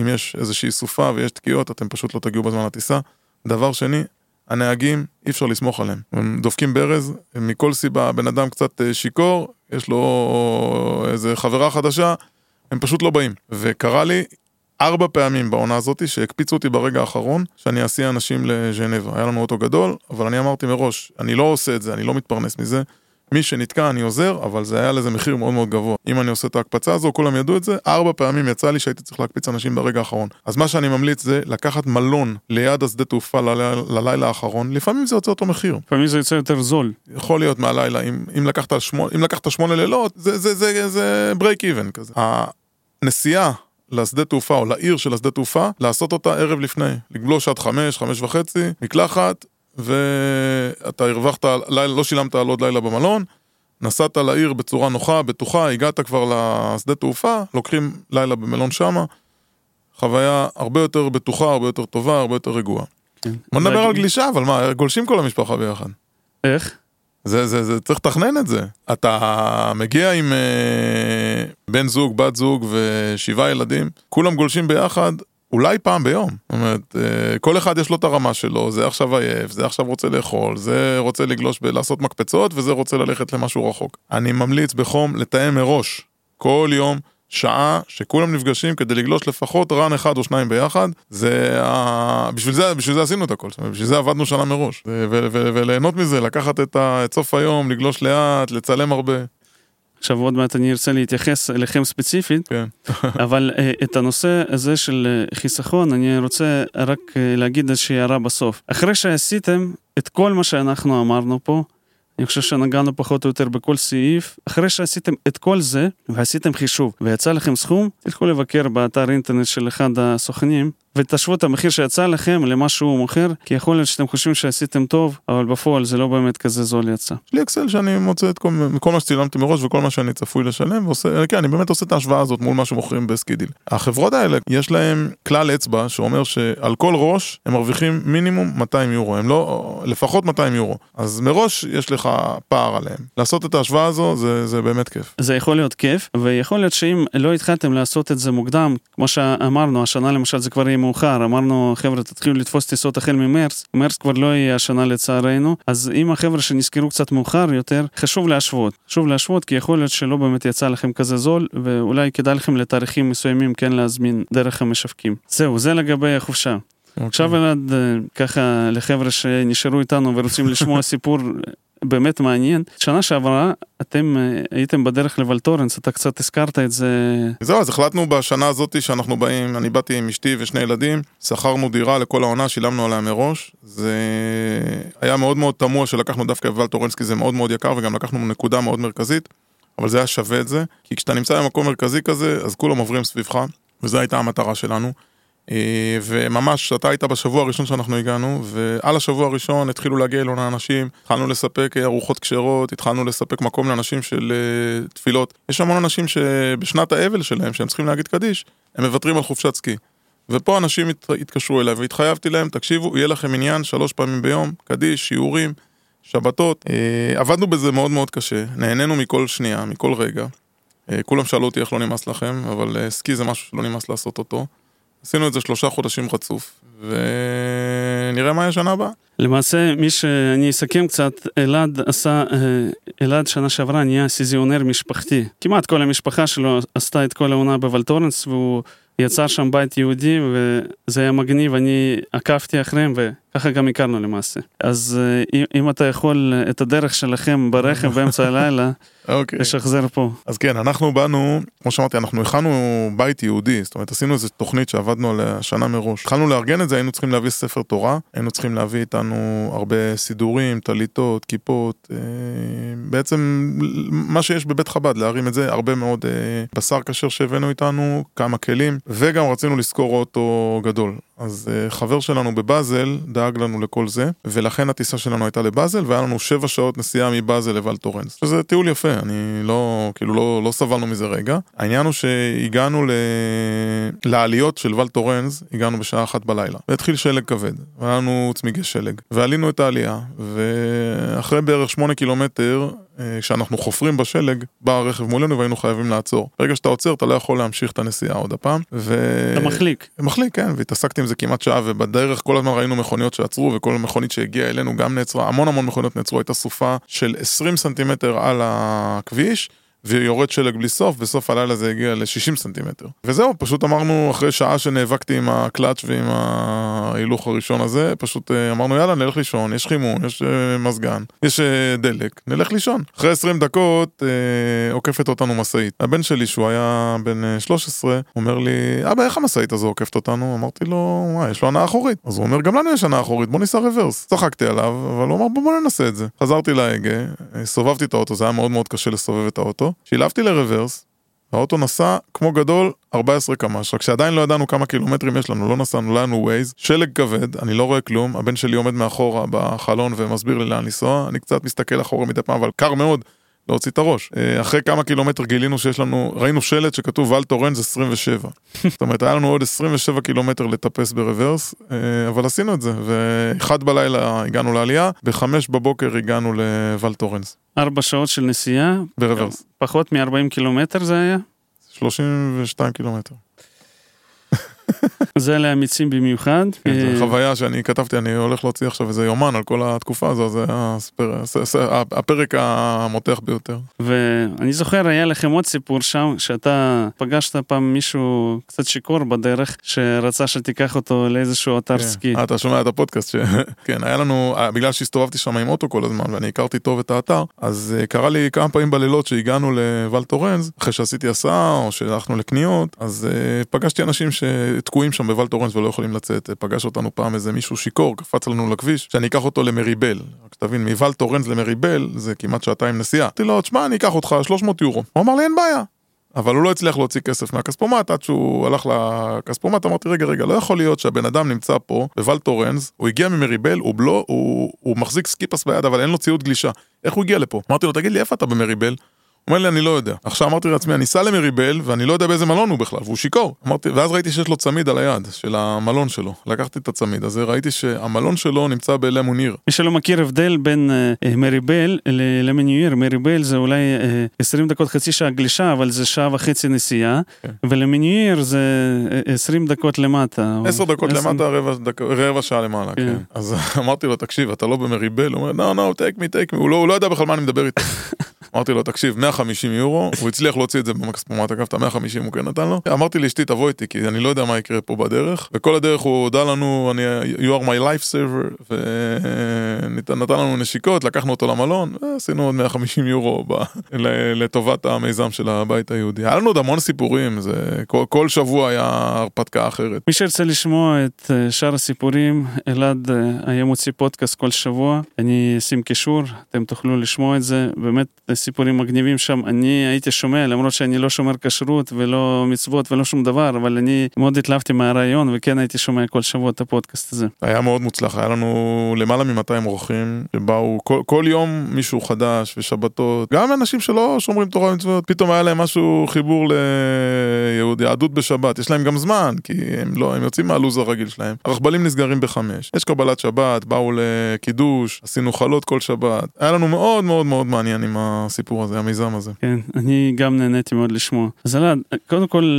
אם יש איזושהי סופה ויש תקיעות, אתם פשוט לא תגיעו בזמן לטיסה. דבר שני, הנהגים, אי אפשר לסמוך עליהם. הם דופקים ברז, מכל סיבה, בן אדם קצת אה, שיכור, יש לו איזה חברה חדשה, הם פשוט לא באים. וקרה לי ארבע פעמים בעונה הזאת שהקפיצו אותי ברגע האחרון שאני אסיע אנשים לז'נבה. היה לנו אוטו גדול, אבל אני אמרתי מראש, אני לא עושה את זה, אני לא מתפרנס מזה. מי שנתקע אני עוזר, אבל זה היה לזה מחיר מאוד מאוד גבוה. אם אני עושה את ההקפצה הזו, כולם ידעו את זה, ארבע פעמים יצא לי שהייתי צריך להקפיץ אנשים ברגע האחרון. אז מה שאני ממליץ זה לקחת מלון ליד השדה תעופה ללילה, ללילה האחרון, לפעמים זה יוצא אותו מחיר. לפעמים זה יוצא יותר זול. יכול להיות מהלילה, אם, אם, לקחת, שמונה, אם לקחת שמונה לילות, זה, זה, זה, זה, זה break even כזה. הנסיעה לשדה תעופה או לעיר של השדה תעופה, לעשות אותה ערב לפני. לגלוש עד חמש, חמש וחצי, מקלחת, ואתה הרווחת, לילה, לא שילמת על עוד לילה במלון, נסעת לעיר בצורה נוחה, בטוחה, הגעת כבר לשדה תעופה, לוקחים לילה במלון שמה, חוויה הרבה יותר בטוחה, הרבה יותר טובה, הרבה יותר רגועה. כן. בוא נדבר על גלישה, אבל מה, גולשים כל המשפחה ביחד. איך? זה, זה, זה, צריך לתכנן את זה. אתה מגיע עם אה, בן זוג, בת זוג ושבעה ילדים, כולם גולשים ביחד. אולי פעם ביום, זאת אומרת, אה, כל אחד יש לו את הרמה שלו, זה עכשיו עייף, זה עכשיו רוצה לאכול, זה רוצה לגלוש ולעשות מקפצות, וזה רוצה ללכת למשהו רחוק. אני ממליץ בחום לתאם מראש, כל יום, שעה שכולם נפגשים כדי לגלוש לפחות רן אחד או שניים ביחד, זה ה... בשביל זה, בשביל זה עשינו את הכל, בשביל זה עבדנו שנה מראש. ו- ו- ו- וליהנות מזה, לקחת את, ה- את סוף היום, לגלוש לאט, לצלם הרבה, עכשיו עוד מעט אני ארצה להתייחס אליכם ספציפית, כן. אבל אה, את הנושא הזה של אה, חיסכון, אני רוצה רק אה, להגיד איזושהי הערה בסוף. אחרי שעשיתם את כל מה שאנחנו אמרנו פה, אני חושב שנגענו פחות או יותר בכל סעיף, אחרי שעשיתם את כל זה, ועשיתם חישוב, ויצא לכם סכום, תלכו לבקר באתר אינטרנט של אחד הסוכנים, ותשוו את המחיר שיצא לכם למה שהוא מוכר, כי יכול להיות שאתם חושבים שעשיתם טוב, אבל בפועל זה לא באמת כזה זול יצא. יש לי אקסל שאני מוצא את כל, כל מה שצילמתי מראש וכל מה שאני צפוי לשלם, ועושה, כן, אני באמת עושה את ההשוואה הזאת מול מה שמוכרים בסקידיל. החברות האלה, יש להם כלל אצבע שאומר שעל כל ראש הם מרוויחים מינימום 200 יורו, הם לא, לפחות 200 יורו. אז מראש יש לך פער עליהם. לעשות את ההשוואה הזו זה, זה באמת כיף. זה יכול להיות כיף, ויכול להיות שאם לא התחלתם לעשות את זה מוקדם, כמו שאמרנו, השנה למשל זה כבר יהיה מאוחר, אמרנו חבר'ה תתחילו לתפוס טיסות החל ממרץ, מרץ כבר לא יהיה השנה לצערנו, אז אם החבר'ה שנזכרו קצת מאוחר יותר, חשוב להשוות, חשוב להשוות כי יכול להיות שלא באמת יצא לכם כזה זול, ואולי כדאי לכם לתאריכים מסוימים כן להזמין דרך המשווקים. זהו, זה לגבי החופשה. עכשיו אלעד, אה, ככה לחבר'ה שנשארו איתנו ורוצים לשמוע סיפור באמת מעניין. שנה שעברה אתם אה, הייתם בדרך לוולטורנס, אתה קצת הזכרת את זה. זהו, אז החלטנו בשנה הזאת שאנחנו באים, אני באתי עם אשתי ושני ילדים, שכרנו דירה לכל העונה, שילמנו עליה מראש. זה היה מאוד מאוד תמוה שלקחנו דווקא את ולטורנס, כי זה מאוד מאוד יקר, וגם לקחנו נקודה מאוד מרכזית, אבל זה היה שווה את זה, כי כשאתה נמצא במקום מרכזי כזה, אז כולם עוברים סביבך, וזו הייתה המטרה שלנו. אה, וממש, אתה היית בשבוע הראשון שאנחנו הגענו, ועל השבוע הראשון התחילו להגיע אלינו אנשים, התחלנו לספק ארוחות כשרות, התחלנו לספק מקום לאנשים של אה, תפילות. יש המון אנשים שבשנת האבל שלהם, שהם צריכים להגיד קדיש, הם מוותרים על חופשת סקי. ופה אנשים הת- התקשרו אליי והתחייבתי להם, תקשיבו, יהיה לכם מניין שלוש פעמים ביום, קדיש, שיעורים, שבתות. אה, עבדנו בזה מאוד מאוד קשה, נהנינו מכל שנייה, מכל רגע. אה, כולם שאלו אותי איך לא נמאס לכם, אבל אה, סקי זה משהו שלא נמאס לעשות אותו. עשינו את זה שלושה חודשים רצוף, ונראה מה יהיה שנה הבאה. למעשה, מי שאני אסכם קצת, אלעד עשה, אה, אלעד שנה שעברה נהיה seasonnaire משפחתי. כמעט כל המשפחה שלו עשתה את כל העונה בוולטורנס, והוא יצר שם בית יהודי, וזה היה מגניב, אני עקבתי אחריהם, וככה גם הכרנו למעשה. אז אה, אם- אם אתה יכול, אה, את הדרך שלכם ברכב באמצע הלילה, אוקיי. לשחזר פה. אז כן, אנחנו באנו, כמו שאמרתי, אנחנו הכנו בית יהודי, זאת אומרת, עשינו איזו תוכנית שעבדנו עליה שנה מראש. התחלנו לארגן את זה, היינו צריכים להביא ספר תורה, היינו צריכים להביא איתנו הרבה סידורים, טליתות, כיפות, אה, בעצם מה שיש בבית חב"ד, להרים את זה, הרבה מאוד אה, בשר כשר שהבאנו איתנו, כמה כלים, וגם רצינו לשכור אוטו גדול. אז אה, חבר שלנו בבאזל דאג לנו לכל זה, ולכן הטיסה שלנו הייתה לבאזל, והיה לנו שבע שעות נסיעה מבאזל לוולטורנס. שזה טיול יפה, אני לא, כאילו לא, לא סבלנו מזה רגע. העניין הוא שהגענו ל... לעליות של ולטורנס, הגענו בשעה אחת בלילה, והתחיל שלג כבד, והיה לנו צמיגי שלג, ועלינו את העלייה, ואחרי בערך שמונה קילומטר, כשאנחנו חופרים בשלג, בא הרכב מולנו והיינו חייבים לעצור. ברגע שאתה עוצר, אתה לא יכול להמשיך את הנסיעה עוד הפעם, ו... אתה מחליק. מחליק, כן, והתעסקתי עם זה כמעט שעה, ובדרך כל הזמן ראינו מכוניות שעצרו, וכל מכונית שהגיעה אלינו גם נעצרה, המון המון מכוניות נעצרו, הייתה סופה של 20 סנטימטר על הכביש. ויורד שלג בלי סוף, בסוף הלילה זה הגיע ל-60 סנטימטר. וזהו, פשוט אמרנו, אחרי שעה שנאבקתי עם הקלאץ' ועם ההילוך הראשון הזה, פשוט אה, אמרנו, יאללה, נלך לישון, יש חימום, יש אה, מזגן, יש אה, דלק, נלך לישון. אחרי 20 דקות אה, עוקפת אותנו משאית. הבן שלי, שהוא היה בן אה, 13, אומר לי, אבא, איך המשאית הזו עוקפת אותנו? אמרתי לו, מה, יש לו הנעה אחורית. אז הוא אומר, גם לנו יש הנעה אחורית, בוא ניסע רוורס. צחקתי עליו, אבל הוא אמר, בוא, בוא ננסה את זה. חזרתי להגה, סובבתי את האוטו, זה היה מאוד מאוד קשה לסובב את האוטו. שילבתי לרוורס, האוטו נסע כמו גדול 14 קמ"ש, רק שעדיין לא ידענו כמה קילומטרים יש לנו, לא נסענו, לא לנו ווייז, שלג כבד, אני לא רואה כלום, הבן שלי עומד מאחורה בחלון ומסביר לי לאן לנסוע, אני קצת מסתכל אחורה מדי פעם, אבל קר מאוד. להוציא את הראש. אה, אחרי כמה קילומטר גילינו שיש לנו, ראינו שלט שכתוב ולטורנז 27. זאת אומרת, היה לנו עוד 27 קילומטר לטפס ברוורס, אה, אבל עשינו את זה, ואחד בלילה הגענו לעלייה, בחמש בבוקר הגענו לוולטורנז, ארבע שעות של נסיעה, ברוורס. פחות מ-40 קילומטר זה היה. 32 קילומטר. זה לאמיצים במיוחד. כן, אה, זו חוויה שאני כתבתי, אני הולך להוציא עכשיו איזה יומן על כל התקופה הזו, זה הפרק המותח ביותר. ואני זוכר, היה לכם עוד סיפור שם, שאתה פגשת פעם מישהו קצת שיכור בדרך, שרצה שתיקח אותו לאיזשהו אתר כן. סקי. אה, אתה שומע את הפודקאסט, ש... כן, היה לנו, אה, בגלל שהסתובבתי שם עם אוטו כל הזמן, ואני הכרתי טוב את האתר, אז קרה לי כמה פעמים בלילות שהגענו לוולטורנז, אחרי שעשיתי הסעה, או שהלכנו לקניות, אז פגשתי אנשים שתקועים שם בוולטורנז ולא יכולים לצאת. אה, פגש אותנו פעם איזה מישהו שיכור, קפץ לנו לכביש, שאני אקח אותו למריבל. רק תבין, מוולטורנז למריבל זה כמעט שעתיים נסיעה. אמרתי לו, תשמע, אני אקח אותך 300 יורו. הוא אמר לי, אין בעיה. אבל הוא לא הצליח להוציא כסף מהכספומט עד שהוא הלך לכספומט, אמרתי רגע רגע לא יכול להיות שהבן אדם נמצא פה בוולטורנז, הוא הגיע ממריבל, הוא בלו, הוא, הוא מחזיק ski pass ביד אבל אין לו ציוד גלישה, איך הוא הגיע לפה? אמרתי לו תגיד לי איפה אתה במריבל? אומר לי אני לא יודע. עכשיו אמרתי לעצמי אני אסע למריבל ואני לא יודע באיזה מלון הוא בכלל והוא שיכור. אמרתי, ואז ראיתי שיש לו צמיד על היד של המלון שלו. לקחתי את הצמיד הזה, ראיתי שהמלון שלו נמצא בלמוניר. מי שלא מכיר הבדל בין אה, אה, מריבל ל- למניואר, מריבל זה אולי אה, 20 דקות חצי שעה גלישה, אבל זה שעה וחצי נסיעה, כן. ולמניואר זה אה, 20 דקות למטה. או עשר דקות עשר- למטה, רבע, דק... רבע שעה למעלה, כן. כן. אז אמרתי לו, תקשיב, אתה לא במריבל? הוא אומר, no, no, take me, take me, הוא לא, הוא לא יודע בכלל מה אני מדבר איתו. אמרתי לו, תקשיב, 150 יורו, הוא הצליח להוציא את זה במקספומט, אגב, את ה-150 הוא כן נתן לו. אמרתי לאשתי, תבוא איתי, כי אני לא יודע מה יקרה פה בדרך. וכל הדרך הוא הודה לנו, אני, you are my life saver, ונתן לנו נשיקות, לקחנו אותו למלון, ועשינו עוד 150 יורו ב... לטובת המיזם של הבית היהודי. היה לנו עוד המון סיפורים, זה... כל, כל שבוע היה הרפתקה אחרת. מי שירצה לשמוע את אה, שאר הסיפורים, אלעד אה, היה מוציא פודקאסט כל שבוע, אני אשים קישור, אתם תוכלו לשמוע את זה, באמת אה, סיפורים מגניבים שם. אני הייתי שומע, למרות שאני לא שומר כשרות ולא מצוות ולא שום דבר, אבל אני מאוד התלהבתי מהרעיון, וכן הייתי שומע כל שבוע את הפודקאסט הזה. היה מאוד מוצלח, היה לנו למעלה מ-200 אורחים שבאו כל, כל יום מישהו חדש ושבתות, גם אנשים שלא שומרים תורה ומצוות, פתאום היה להם משהו חיבור ליהוד, יהדות בשבת, יש להם גם זמן, כי הם לא, הם יוצאים מהלו"ז הרגיל שלהם. הרכבלים נסגרים בחמש, יש קבלת שבת, באו לקידוש, עשינו חלות כל שבת, היה לנו מאוד מאוד מאוד מעניין עם הסיפור הזה, המיזם הזה. כן, אני גם נהניתי מאוד לשמוע. אז אלעד, קודם כל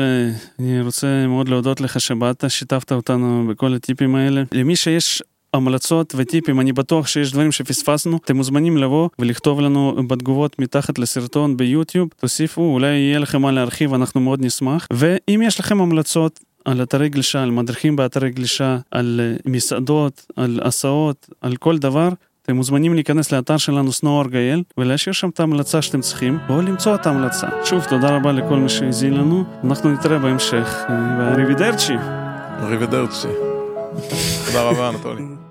אני רוצה מאוד להודות לך שבאת, שיתפת אותנו בכל הטיפים האלה. למי שיש המלצות וטיפים, אני בטוח שיש דברים שפספסנו, אתם מוזמנים לבוא ולכתוב לנו בתגובות מתחת לסרטון ביוטיוב, תוסיפו, אולי יהיה לכם מה להרחיב, אנחנו מאוד נשמח. ואם יש לכם המלצות על אתרי גלישה, על מדריכים באתרי גלישה, על מסעדות, על הסעות, על כל דבר, אתם מוזמנים להיכנס לאתר שלנו גייל ולהשאיר שם את ההמלצה שאתם צריכים או למצוא את ההמלצה. שוב, תודה רבה לכל מי שהזין לנו, אנחנו נתראה בהמשך. אריבידרצ'י. אריבידרצ'י. תודה רבה, אנטולי.